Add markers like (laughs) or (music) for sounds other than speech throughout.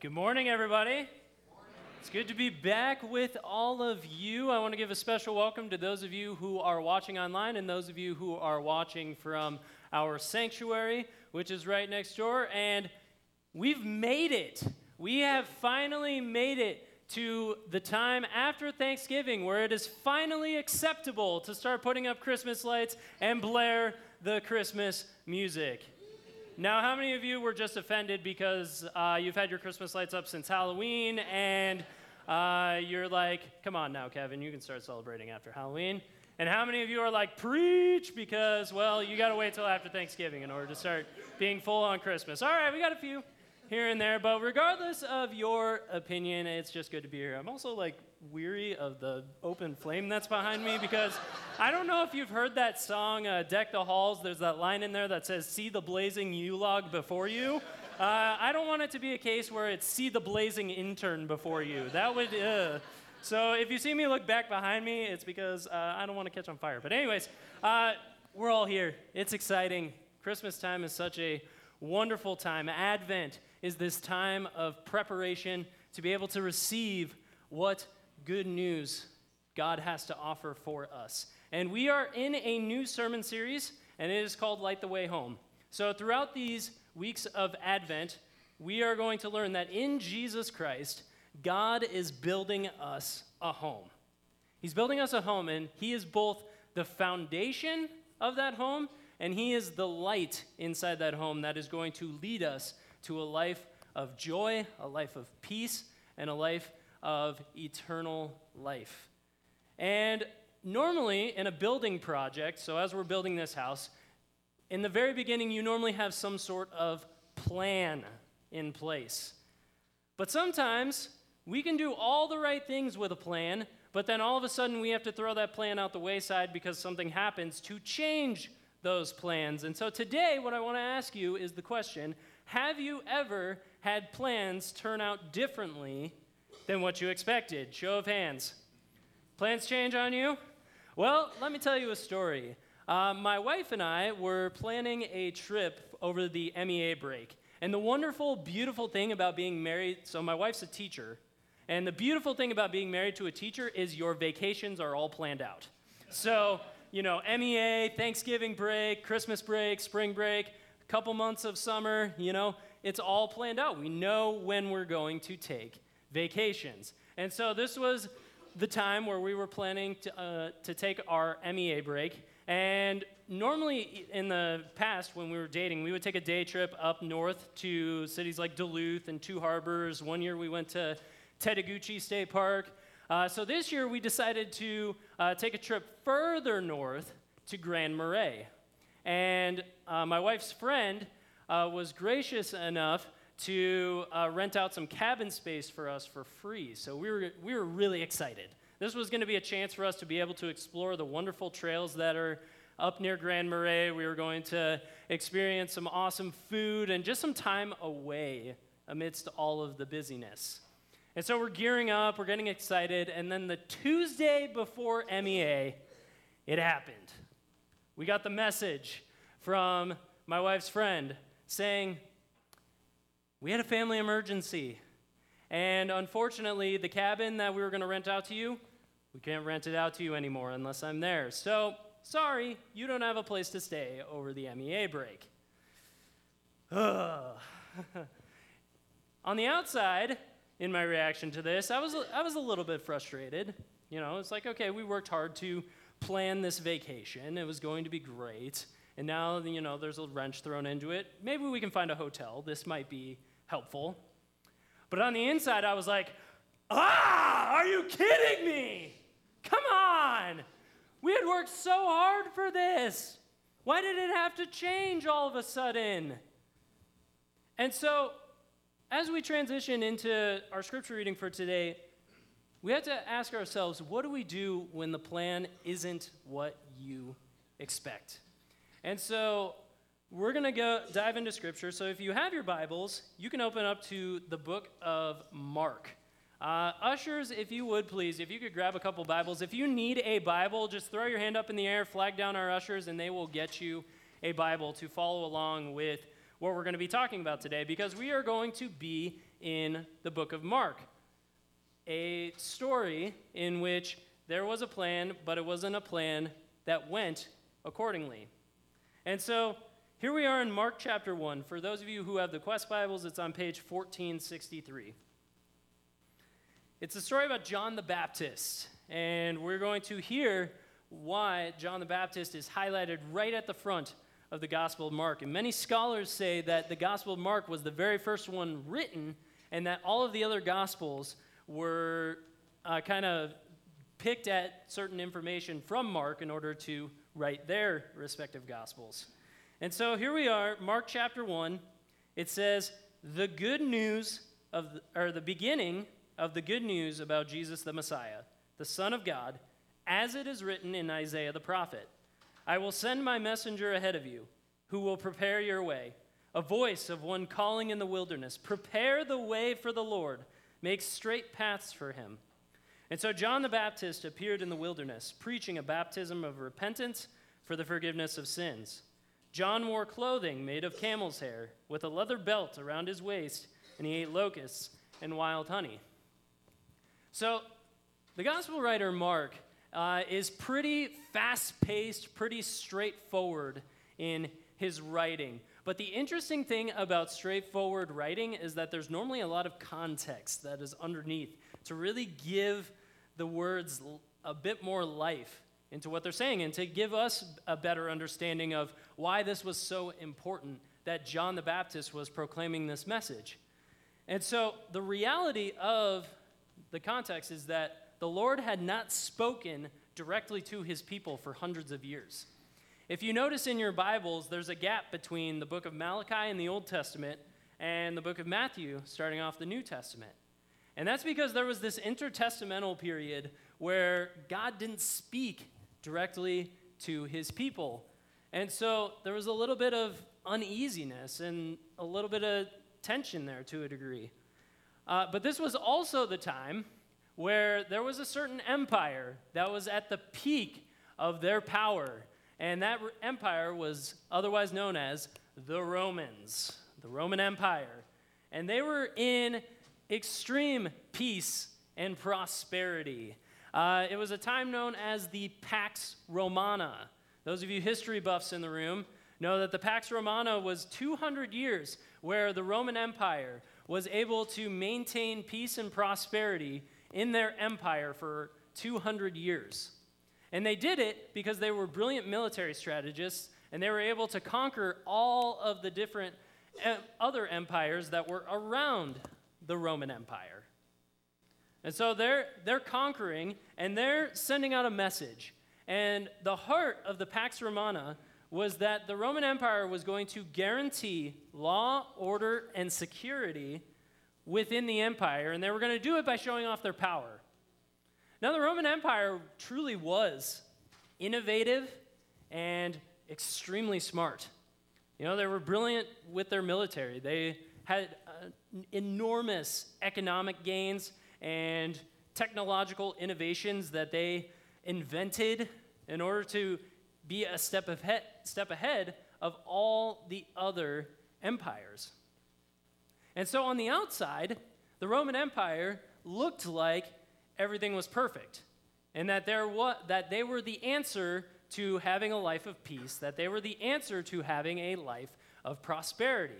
Good morning, everybody. It's good to be back with all of you. I want to give a special welcome to those of you who are watching online and those of you who are watching from our sanctuary, which is right next door. And we've made it. We have finally made it to the time after Thanksgiving where it is finally acceptable to start putting up Christmas lights and blare the Christmas music. Now, how many of you were just offended because uh, you've had your Christmas lights up since Halloween and uh, you're like, come on now, Kevin, you can start celebrating after Halloween? And how many of you are like, preach, because, well, you got to wait till after Thanksgiving in order to start being full on Christmas? All right, we got a few here and there, but regardless of your opinion, it's just good to be here. I'm also like weary of the open flame that's behind me because I don't know if you've heard that song, uh, Deck the Halls. There's that line in there that says, See the blazing Yule log before you. Uh, I don't want it to be a case where it's see the blazing intern before you. That would, uh. So if you see me look back behind me, it's because uh, I don't want to catch on fire. But, anyways, uh, we're all here. It's exciting. Christmas time is such a wonderful time. Advent is this time of preparation to be able to receive what good news God has to offer for us. And we are in a new sermon series, and it is called Light the Way Home. So, throughout these weeks of Advent, we are going to learn that in Jesus Christ, God is building us a home. He's building us a home, and He is both the foundation of that home, and He is the light inside that home that is going to lead us to a life of joy, a life of peace, and a life of eternal life. And normally, in a building project, so as we're building this house, in the very beginning, you normally have some sort of plan in place. But sometimes we can do all the right things with a plan, but then all of a sudden we have to throw that plan out the wayside because something happens to change those plans. And so today, what I want to ask you is the question Have you ever had plans turn out differently than what you expected? Show of hands. Plans change on you? Well, let me tell you a story. Uh, my wife and I were planning a trip over the MEA break. And the wonderful, beautiful thing about being married so, my wife's a teacher. And the beautiful thing about being married to a teacher is your vacations are all planned out. So, you know, MEA, Thanksgiving break, Christmas break, spring break, a couple months of summer, you know, it's all planned out. We know when we're going to take vacations. And so this was the time where we were planning to, uh, to take our MEA break. And normally in the past, when we were dating, we would take a day trip up north to cities like Duluth and Two Harbors. One year we went to Tettegouche State Park. Uh, so this year we decided to uh, take a trip further north to Grand Marais. And uh, my wife's friend uh, was gracious enough to uh, rent out some cabin space for us for free. So we were, we were really excited. This was going to be a chance for us to be able to explore the wonderful trails that are up near Grand Marais. We were going to experience some awesome food and just some time away amidst all of the busyness. And so we're gearing up, we're getting excited, and then the Tuesday before MEA, it happened. We got the message from my wife's friend saying, We had a family emergency. And unfortunately, the cabin that we were going to rent out to you, we can't rent it out to you anymore unless I'm there. So, sorry, you don't have a place to stay over the MEA break. Ugh. (sighs) On the outside, in my reaction to this, I was, I was a little bit frustrated. You know, it's like, okay, we worked hard to plan this vacation, it was going to be great. And now, you know, there's a wrench thrown into it. Maybe we can find a hotel. This might be helpful. But on the inside, I was like, ah, are you kidding me? Come on. We had worked so hard for this. Why did it have to change all of a sudden? And so, as we transition into our scripture reading for today, we have to ask ourselves what do we do when the plan isn't what you expect? And so we're going to go dive into scripture. So if you have your Bibles, you can open up to the book of Mark. Uh, ushers, if you would please, if you could grab a couple Bibles. If you need a Bible, just throw your hand up in the air, flag down our ushers, and they will get you a Bible to follow along with what we're going to be talking about today because we are going to be in the book of Mark. A story in which there was a plan, but it wasn't a plan that went accordingly. And so here we are in Mark chapter 1. For those of you who have the Quest Bibles, it's on page 1463. It's a story about John the Baptist, and we're going to hear why John the Baptist is highlighted right at the front of the Gospel of Mark. And many scholars say that the Gospel of Mark was the very first one written, and that all of the other Gospels were uh, kind of picked at certain information from Mark in order to write their respective Gospels. And so here we are, Mark chapter 1. It says, The good news of, or the beginning of the good news about Jesus the Messiah, the Son of God, as it is written in Isaiah the prophet. I will send my messenger ahead of you, who will prepare your way. A voice of one calling in the wilderness Prepare the way for the Lord, make straight paths for him. And so John the Baptist appeared in the wilderness, preaching a baptism of repentance for the forgiveness of sins. John wore clothing made of camel's hair, with a leather belt around his waist, and he ate locusts and wild honey. So, the gospel writer Mark uh, is pretty fast paced, pretty straightforward in his writing. But the interesting thing about straightforward writing is that there's normally a lot of context that is underneath to really give the words a bit more life into what they're saying and to give us a better understanding of why this was so important that John the Baptist was proclaiming this message. And so the reality of the context is that the Lord had not spoken directly to his people for hundreds of years. If you notice in your Bibles, there's a gap between the book of Malachi in the Old Testament and the book of Matthew, starting off the New Testament. And that's because there was this intertestamental period where God didn't speak directly to his people. And so there was a little bit of uneasiness and a little bit of tension there to a degree. Uh, but this was also the time where there was a certain empire that was at the peak of their power. And that empire was otherwise known as the Romans, the Roman Empire. And they were in extreme peace and prosperity. Uh, it was a time known as the Pax Romana. Those of you history buffs in the room know that the Pax Romana was 200 years where the Roman Empire was able to maintain peace and prosperity in their empire for 200 years. And they did it because they were brilliant military strategists and they were able to conquer all of the different eh, other empires that were around the Roman Empire. And so they're, they're conquering and they're sending out a message. And the heart of the Pax Romana was that the Roman Empire was going to guarantee law, order, and security within the empire, and they were going to do it by showing off their power. Now, the Roman Empire truly was innovative and extremely smart. You know, they were brilliant with their military. They had uh, enormous economic gains and technological innovations that they invented in order to be a step ahead, step ahead of all the other empires. And so on the outside, the Roman Empire looked like everything was perfect and that, there wa- that they were the answer to having a life of peace, that they were the answer to having a life of prosperity.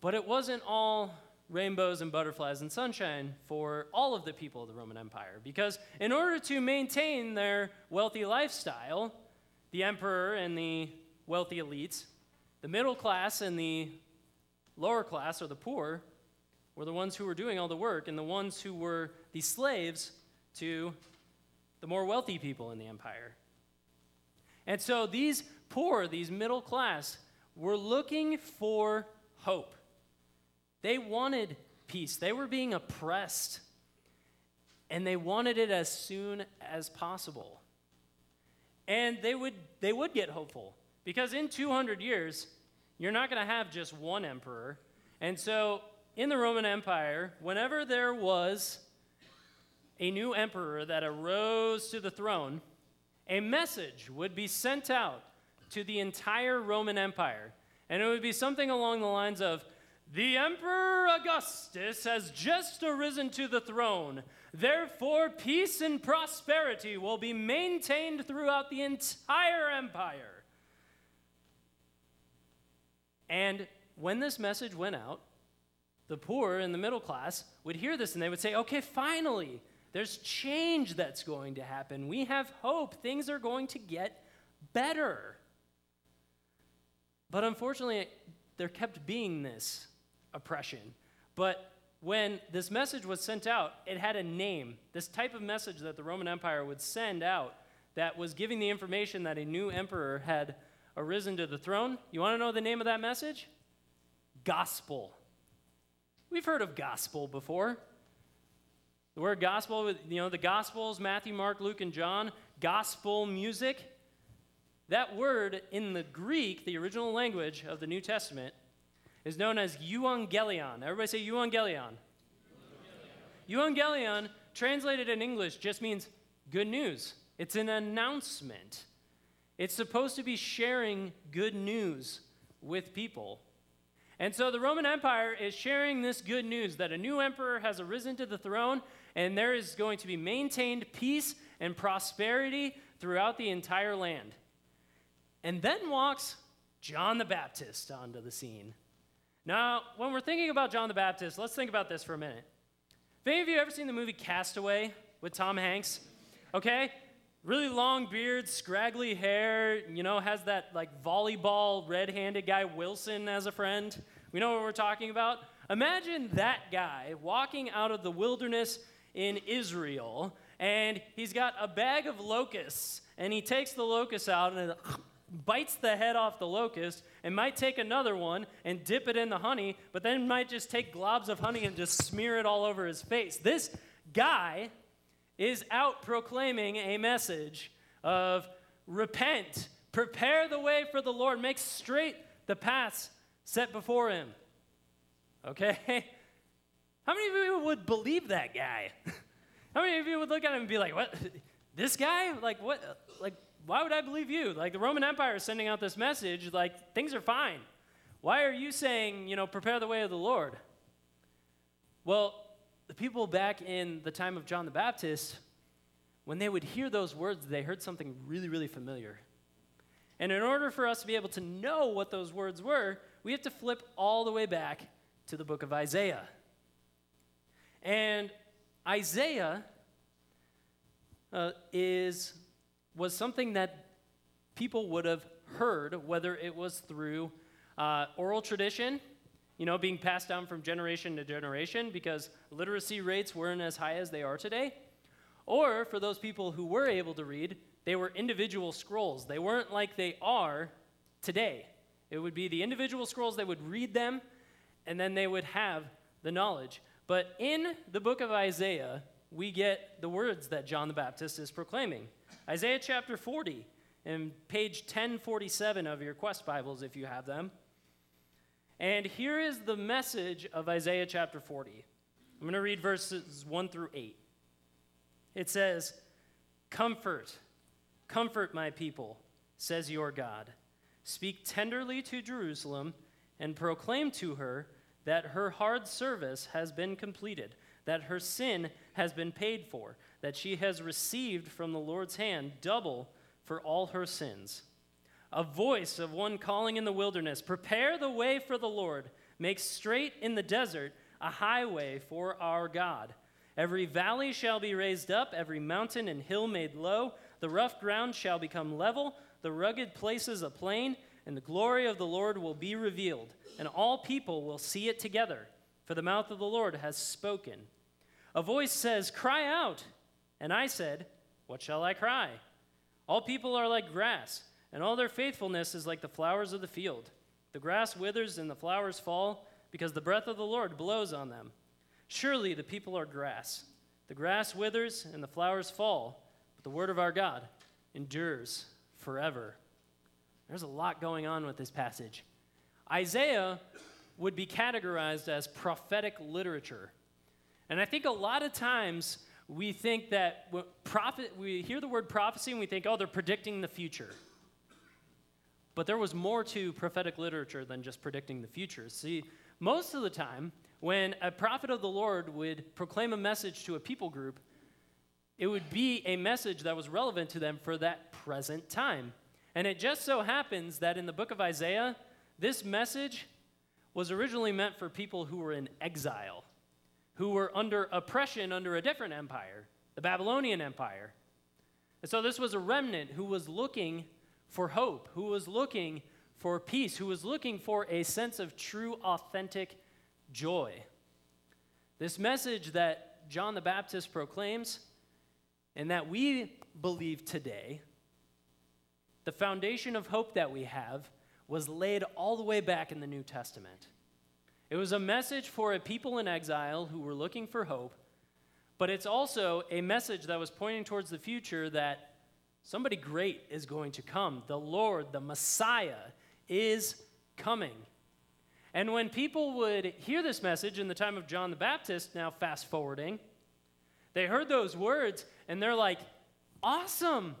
But it wasn't all rainbows and butterflies and sunshine for all of the people of the Roman Empire, because in order to maintain their wealthy lifestyle, the emperor and the wealthy elites, the middle class and the lower class or the poor were the ones who were doing all the work, and the ones who were the slaves to the more wealthy people in the empire. And so these poor, these middle class, were looking for hope. They wanted peace. They were being oppressed, and they wanted it as soon as possible. And they would, they would get hopeful because in 200 years, you're not going to have just one emperor. And so, in the Roman Empire, whenever there was a new emperor that arose to the throne, a message would be sent out to the entire Roman Empire. And it would be something along the lines of The Emperor Augustus has just arisen to the throne. Therefore, peace and prosperity will be maintained throughout the entire empire. And when this message went out, the poor and the middle class would hear this and they would say, okay, finally, there's change that's going to happen. We have hope. Things are going to get better. But unfortunately, there kept being this oppression. But when this message was sent out, it had a name. This type of message that the Roman Empire would send out that was giving the information that a new emperor had arisen to the throne. You want to know the name of that message? Gospel. We've heard of gospel before. The word gospel, you know, the gospels, Matthew, Mark, Luke, and John, gospel music. That word in the Greek, the original language of the New Testament, is known as euangelion. Everybody say euangelion. Euangelion, translated in English, just means good news. It's an announcement. It's supposed to be sharing good news with people. And so the Roman Empire is sharing this good news that a new emperor has arisen to the throne and there is going to be maintained peace and prosperity throughout the entire land. And then walks John the Baptist onto the scene. Now, when we're thinking about John the Baptist, let's think about this for a minute. Have any of you ever seen the movie Castaway with Tom Hanks? Okay? Really long beard, scraggly hair, you know, has that like volleyball red handed guy Wilson as a friend. We know what we're talking about. Imagine that guy walking out of the wilderness in Israel, and he's got a bag of locusts, and he takes the locusts out and bites the head off the locust, and might take another one and dip it in the honey, but then might just take globs of honey and just smear it all over his face. This guy is out proclaiming a message of repent, prepare the way for the Lord, make straight the paths set before him. Okay? (laughs) How many of you would believe that guy? (laughs) How many of you would look at him and be like, what? This guy? Like, what? Like, why would I believe you? Like, the Roman Empire is sending out this message, like, things are fine. Why are you saying, you know, prepare the way of the Lord? Well, the people back in the time of John the Baptist, when they would hear those words, they heard something really, really familiar. And in order for us to be able to know what those words were, we have to flip all the way back to the book of Isaiah. And Isaiah uh, is, was something that people would have heard, whether it was through uh, oral tradition, you know, being passed down from generation to generation because literacy rates weren't as high as they are today, or for those people who were able to read, they were individual scrolls. They weren't like they are today. It would be the individual scrolls, they would read them, and then they would have the knowledge. But in the book of Isaiah, we get the words that John the Baptist is proclaiming. Isaiah chapter 40, and page 1047 of your Quest Bibles, if you have them. And here is the message of Isaiah chapter 40. I'm going to read verses 1 through 8. It says, Comfort, comfort my people, says your God. Speak tenderly to Jerusalem and proclaim to her that her hard service has been completed, that her sin has been paid for, that she has received from the Lord's hand double for all her sins. A voice of one calling in the wilderness Prepare the way for the Lord, make straight in the desert a highway for our God. Every valley shall be raised up, every mountain and hill made low. The rough ground shall become level, the rugged places a plain, and the glory of the Lord will be revealed and all people will see it together, for the mouth of the Lord has spoken. A voice says, Cry out. And I said, What shall I cry? All people are like grass, and all their faithfulness is like the flowers of the field. The grass withers and the flowers fall, because the breath of the Lord blows on them. Surely the people are grass. The grass withers and the flowers fall, but the word of our God endures forever. There's a lot going on with this passage. Isaiah would be categorized as prophetic literature. And I think a lot of times we think that prophet, we hear the word prophecy and we think, oh, they're predicting the future. But there was more to prophetic literature than just predicting the future. See, most of the time, when a prophet of the Lord would proclaim a message to a people group, it would be a message that was relevant to them for that present time. And it just so happens that in the book of Isaiah, this message was originally meant for people who were in exile, who were under oppression under a different empire, the Babylonian Empire. And so this was a remnant who was looking for hope, who was looking for peace, who was looking for a sense of true, authentic joy. This message that John the Baptist proclaims and that we believe today, the foundation of hope that we have, was laid all the way back in the New Testament. It was a message for a people in exile who were looking for hope, but it's also a message that was pointing towards the future that somebody great is going to come. The Lord, the Messiah, is coming. And when people would hear this message in the time of John the Baptist, now fast forwarding, they heard those words and they're like, awesome.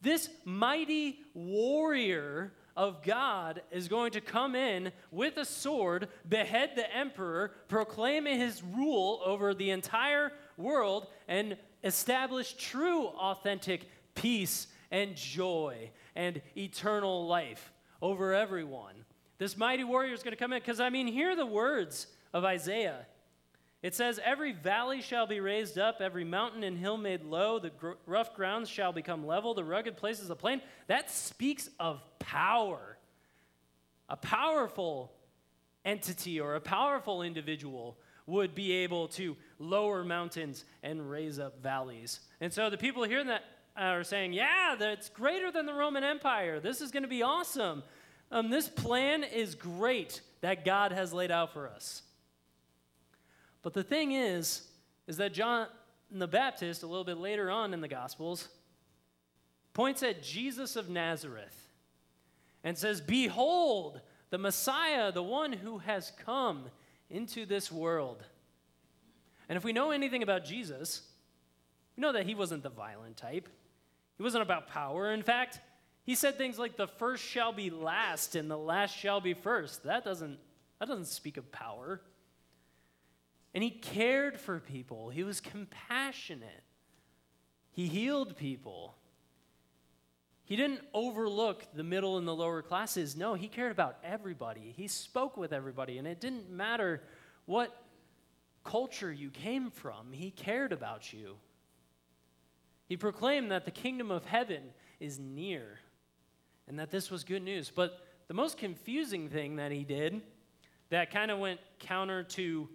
This mighty warrior of God is going to come in with a sword, behead the emperor, proclaim his rule over the entire world, and establish true, authentic peace and joy and eternal life over everyone. This mighty warrior is going to come in because, I mean, hear the words of Isaiah. It says, Every valley shall be raised up, every mountain and hill made low, the gr- rough grounds shall become level, the rugged places a plain. That speaks of power. A powerful entity or a powerful individual would be able to lower mountains and raise up valleys. And so the people hearing that are saying, Yeah, that's greater than the Roman Empire. This is going to be awesome. Um, this plan is great that God has laid out for us. But the thing is, is that John the Baptist, a little bit later on in the Gospels, points at Jesus of Nazareth and says, Behold, the Messiah, the one who has come into this world. And if we know anything about Jesus, we know that he wasn't the violent type. He wasn't about power. In fact, he said things like the first shall be last and the last shall be first. That doesn't, that doesn't speak of power. And he cared for people, he was compassionate, he healed people. He didn't overlook the middle and the lower classes. No, he cared about everybody. He spoke with everybody, and it didn't matter what culture you came from, he cared about you. He proclaimed that the kingdom of heaven is near and that this was good news. But the most confusing thing that he did that kind of went counter to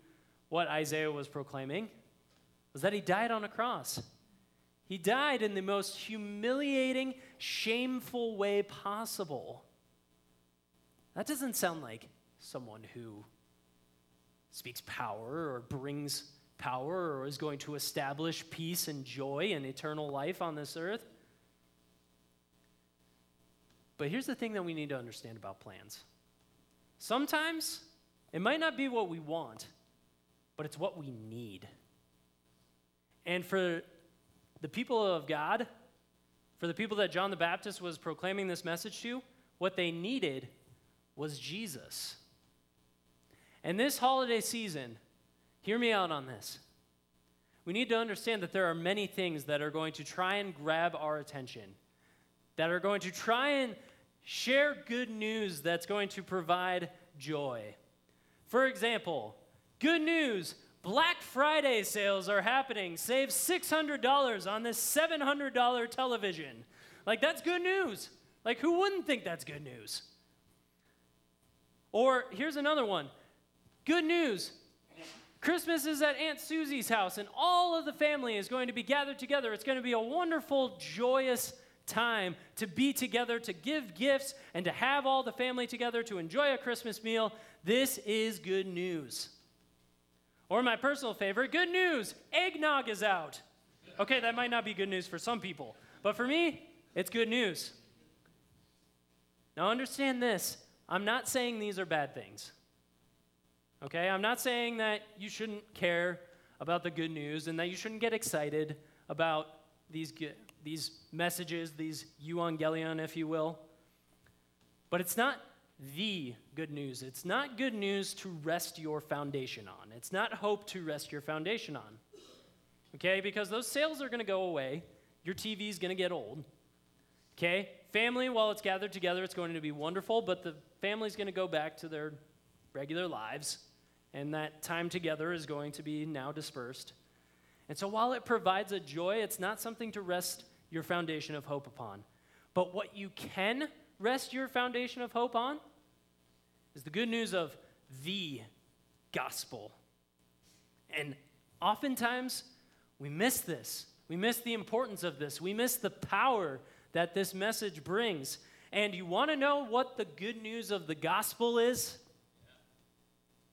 what Isaiah was proclaiming was that he died on a cross. He died in the most humiliating, shameful way possible. That doesn't sound like someone who speaks power or brings power or is going to establish peace and joy and eternal life on this earth. But here's the thing that we need to understand about plans sometimes it might not be what we want, but it's what we need. And for the people of God, for the people that John the Baptist was proclaiming this message to, what they needed was Jesus. And this holiday season, hear me out on this. We need to understand that there are many things that are going to try and grab our attention, that are going to try and share good news that's going to provide joy. For example, Good news Black Friday sales are happening. Save $600 on this $700 television. Like, that's good news. Like, who wouldn't think that's good news? Or here's another one good news. Christmas is at Aunt Susie's house, and all of the family is going to be gathered together. It's going to be a wonderful, joyous time to be together, to give gifts, and to have all the family together to enjoy a Christmas meal. This is good news. Or my personal favorite, good news, eggnog is out. Okay, that might not be good news for some people, but for me, it's good news. Now, understand this I'm not saying these are bad things. Okay, I'm not saying that you shouldn't care about the good news and that you shouldn't get excited about these, these messages, these euangelion, if you will. But it's not the good news. It's not good news to rest your foundation on. It's not hope to rest your foundation on. Okay? Because those sales are going to go away. Your TV is going to get old. Okay? Family, while it's gathered together, it's going to be wonderful, but the family's going to go back to their regular lives, and that time together is going to be now dispersed. And so while it provides a joy, it's not something to rest your foundation of hope upon. But what you can rest your foundation of hope on is the good news of the gospel. And oftentimes, we miss this. We miss the importance of this. We miss the power that this message brings. And you want to know what the good news of the gospel is?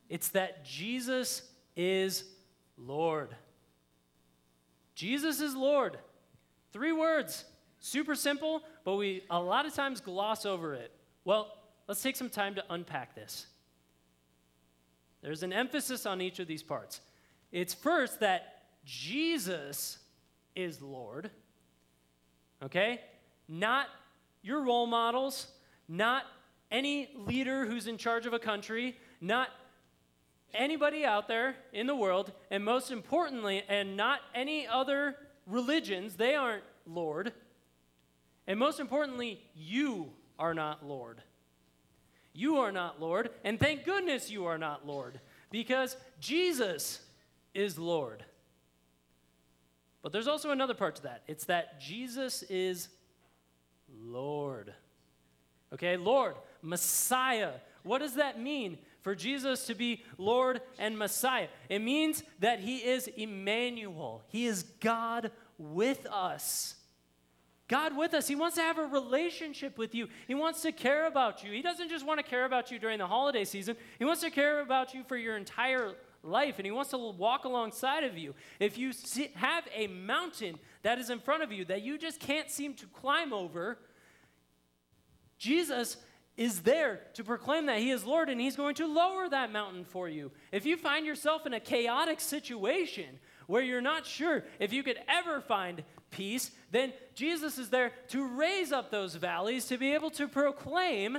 It's that Jesus is Lord. Jesus is Lord. Three words. Super simple, but we a lot of times gloss over it. Well, let's take some time to unpack this. There's an emphasis on each of these parts. It's first that Jesus is Lord, okay? Not your role models, not any leader who's in charge of a country, not anybody out there in the world, and most importantly, and not any other religions, they aren't Lord. And most importantly, you are not Lord. You are not Lord, and thank goodness you are not Lord, because Jesus is Lord. But there's also another part to that it's that Jesus is Lord. Okay, Lord, Messiah. What does that mean for Jesus to be Lord and Messiah? It means that He is Emmanuel, He is God with us. God with us. He wants to have a relationship with you. He wants to care about you. He doesn't just want to care about you during the holiday season, He wants to care about you for your entire life, and He wants to walk alongside of you. If you have a mountain that is in front of you that you just can't seem to climb over, Jesus is there to proclaim that He is Lord, and He's going to lower that mountain for you. If you find yourself in a chaotic situation where you're not sure if you could ever find peace, then Jesus is there to raise up those valleys to be able to proclaim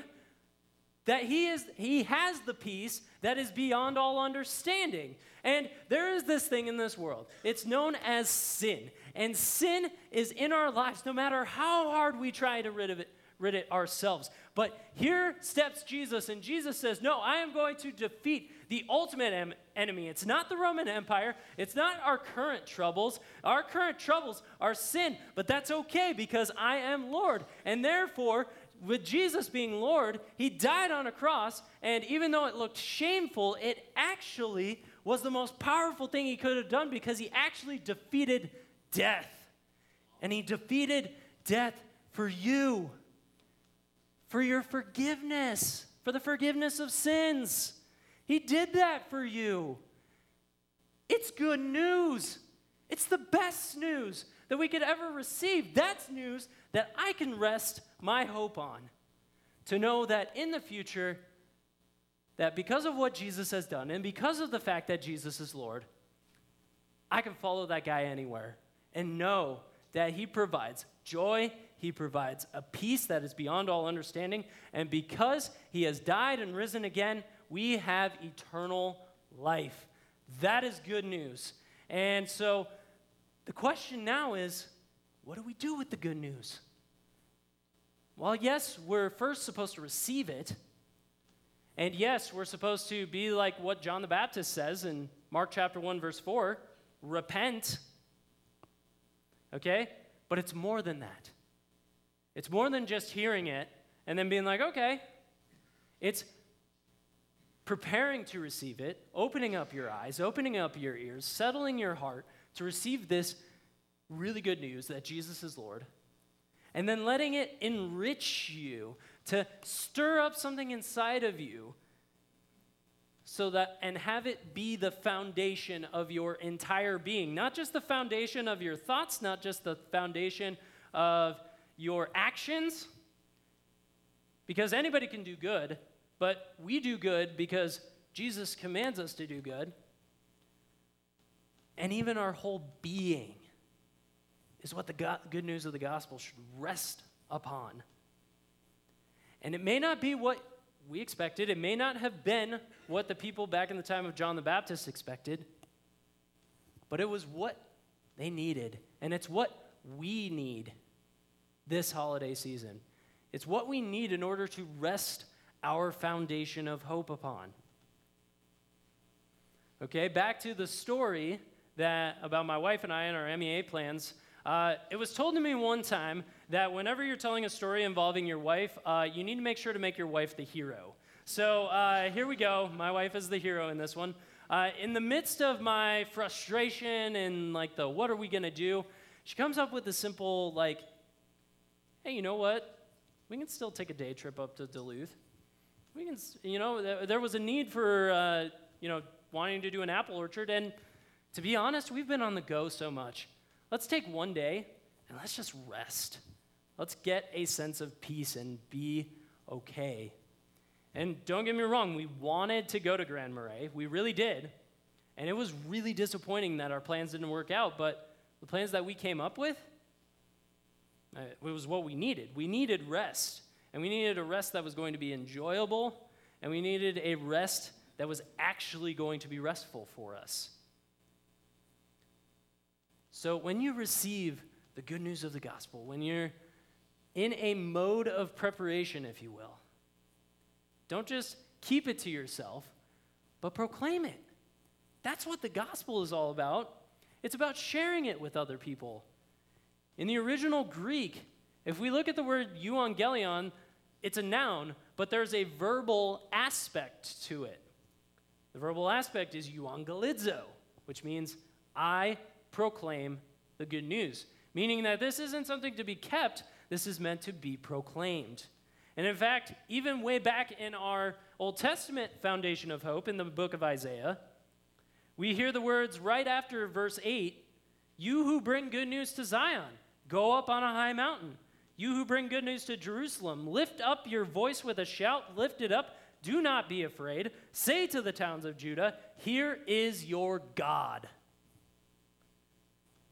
that he is he has the peace that is beyond all understanding. And there is this thing in this world. It's known as sin. And sin is in our lives no matter how hard we try to rid of it rid it ourselves. But here steps Jesus and Jesus says, "No, I am going to defeat the ultimate em- enemy. It's not the Roman Empire, it's not our current troubles. Our current troubles are sin, but that's okay because I am Lord. And therefore, with Jesus being Lord, he died on a cross, and even though it looked shameful, it actually was the most powerful thing he could have done because he actually defeated death. And he defeated death for you, for your forgiveness, for the forgiveness of sins. He did that for you. It's good news. It's the best news that we could ever receive. That's news that I can rest my hope on. To know that in the future, that because of what Jesus has done and because of the fact that Jesus is Lord, I can follow that guy anywhere and know that he provides joy, he provides a peace that is beyond all understanding, and because he has died and risen again, we have eternal life. That is good news. And so the question now is what do we do with the good news? Well, yes, we're first supposed to receive it. And yes, we're supposed to be like what John the Baptist says in Mark chapter 1 verse 4, repent. Okay? But it's more than that. It's more than just hearing it and then being like, "Okay." It's preparing to receive it, opening up your eyes, opening up your ears, settling your heart to receive this really good news that Jesus is Lord, and then letting it enrich you to stir up something inside of you so that and have it be the foundation of your entire being. Not just the foundation of your thoughts not just the foundation of your actions because anybody can do good but we do good because Jesus commands us to do good. And even our whole being is what the go- good news of the gospel should rest upon. And it may not be what we expected. It may not have been what the people back in the time of John the Baptist expected, but it was what they needed. And it's what we need this holiday season. It's what we need in order to rest our foundation of hope upon. Okay, back to the story that about my wife and I and our MEA plans. Uh, it was told to me one time that whenever you're telling a story involving your wife, uh, you need to make sure to make your wife the hero. So uh, here we go. My wife is the hero in this one. Uh, in the midst of my frustration and like the what are we gonna do, she comes up with a simple like, hey, you know what? We can still take a day trip up to Duluth. We can, you know, there was a need for, uh, you know, wanting to do an apple orchard, and to be honest, we've been on the go so much. Let's take one day and let's just rest. Let's get a sense of peace and be okay. And don't get me wrong, we wanted to go to Grand Marais. We really did. And it was really disappointing that our plans didn't work out, but the plans that we came up with, uh, it was what we needed. We needed rest. And we needed a rest that was going to be enjoyable, and we needed a rest that was actually going to be restful for us. So when you receive the good news of the gospel, when you're in a mode of preparation, if you will, don't just keep it to yourself, but proclaim it. That's what the gospel is all about. It's about sharing it with other people. In the original Greek, if we look at the word euangelion, it's a noun, but there's a verbal aspect to it. The verbal aspect is euangelizo, which means I proclaim the good news, meaning that this isn't something to be kept, this is meant to be proclaimed. And in fact, even way back in our Old Testament foundation of hope in the book of Isaiah, we hear the words right after verse 8 You who bring good news to Zion, go up on a high mountain. You who bring good news to Jerusalem, lift up your voice with a shout, lift it up. Do not be afraid. Say to the towns of Judah, Here is your God.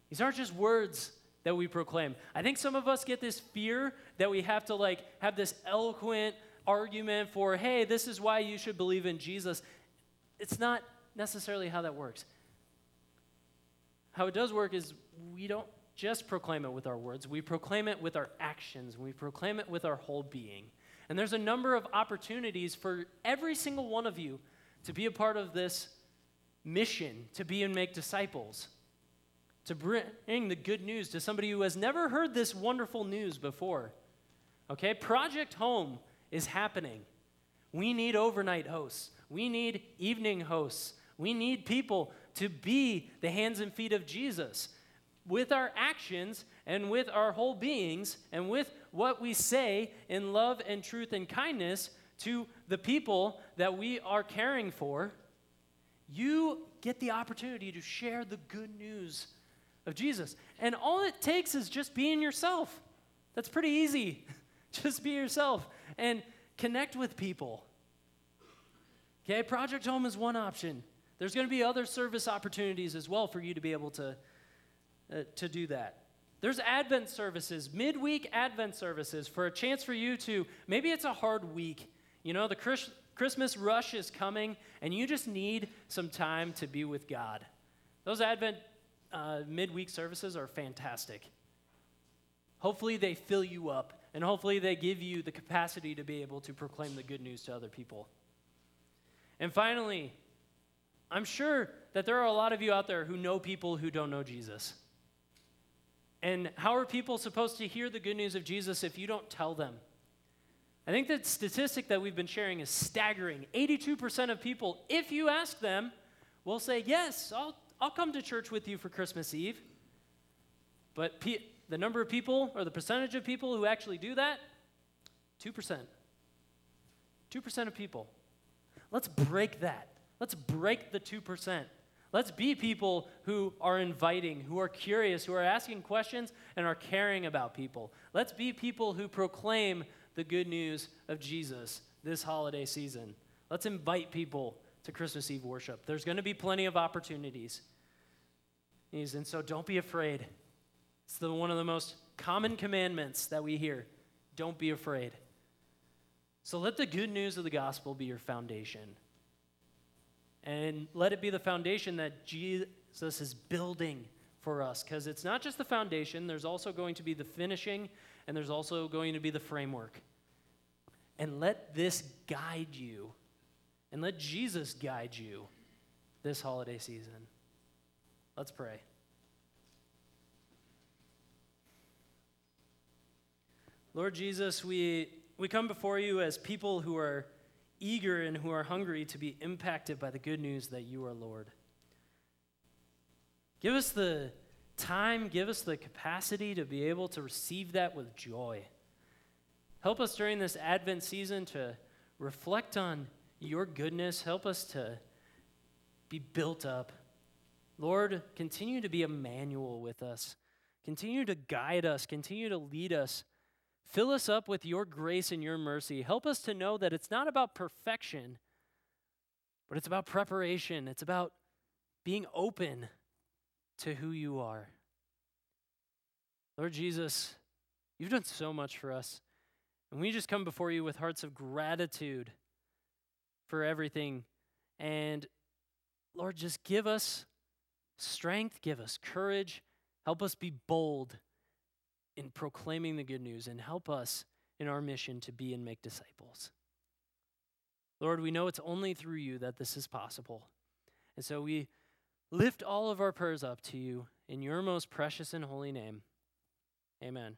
These aren't just words that we proclaim. I think some of us get this fear that we have to like have this eloquent argument for, hey, this is why you should believe in Jesus. It's not necessarily how that works. How it does work is we don't just proclaim it with our words, we proclaim it with our actions, we proclaim it with our whole being. And there's a number of opportunities for every single one of you to be a part of this mission, to be and make disciples to bring the good news to somebody who has never heard this wonderful news before. Okay, Project Home is happening. We need overnight hosts, we need evening hosts, we need people to be the hands and feet of Jesus with our actions and with our whole beings and with what we say in love and truth and kindness to the people that we are caring for. You get the opportunity to share the good news of Jesus. And all it takes is just being yourself. That's pretty easy. (laughs) just be yourself and connect with people. Okay, Project Home is one option. There's going to be other service opportunities as well for you to be able to, uh, to do that. There's Advent services, midweek Advent services for a chance for you to, maybe it's a hard week. You know, the Chris, Christmas rush is coming, and you just need some time to be with God. Those Advent uh, midweek services are fantastic. Hopefully, they fill you up, and hopefully, they give you the capacity to be able to proclaim the good news to other people. And finally, I'm sure that there are a lot of you out there who know people who don't know Jesus. And how are people supposed to hear the good news of Jesus if you don't tell them? I think the statistic that we've been sharing is staggering. 82% of people, if you ask them, will say, Yes, I'll, I'll come to church with you for Christmas Eve. But the number of people or the percentage of people who actually do that, 2%. 2% of people. Let's break that. Let's break the 2%. Let's be people who are inviting, who are curious, who are asking questions, and are caring about people. Let's be people who proclaim the good news of Jesus this holiday season. Let's invite people to Christmas Eve worship. There's going to be plenty of opportunities. And so don't be afraid. It's the, one of the most common commandments that we hear. Don't be afraid. So let the good news of the gospel be your foundation. And let it be the foundation that Jesus is building for us. Because it's not just the foundation, there's also going to be the finishing, and there's also going to be the framework. And let this guide you, and let Jesus guide you this holiday season. Let's pray. Lord Jesus, we, we come before you as people who are eager and who are hungry to be impacted by the good news that you are Lord. Give us the time, give us the capacity to be able to receive that with joy. Help us during this Advent season to reflect on your goodness. Help us to be built up. Lord, continue to be Emmanuel with us. Continue to guide us. Continue to lead us Fill us up with your grace and your mercy. Help us to know that it's not about perfection, but it's about preparation. It's about being open to who you are. Lord Jesus, you've done so much for us. And we just come before you with hearts of gratitude for everything. And Lord, just give us strength, give us courage, help us be bold in proclaiming the good news and help us in our mission to be and make disciples. Lord, we know it's only through you that this is possible. And so we lift all of our prayers up to you in your most precious and holy name. Amen.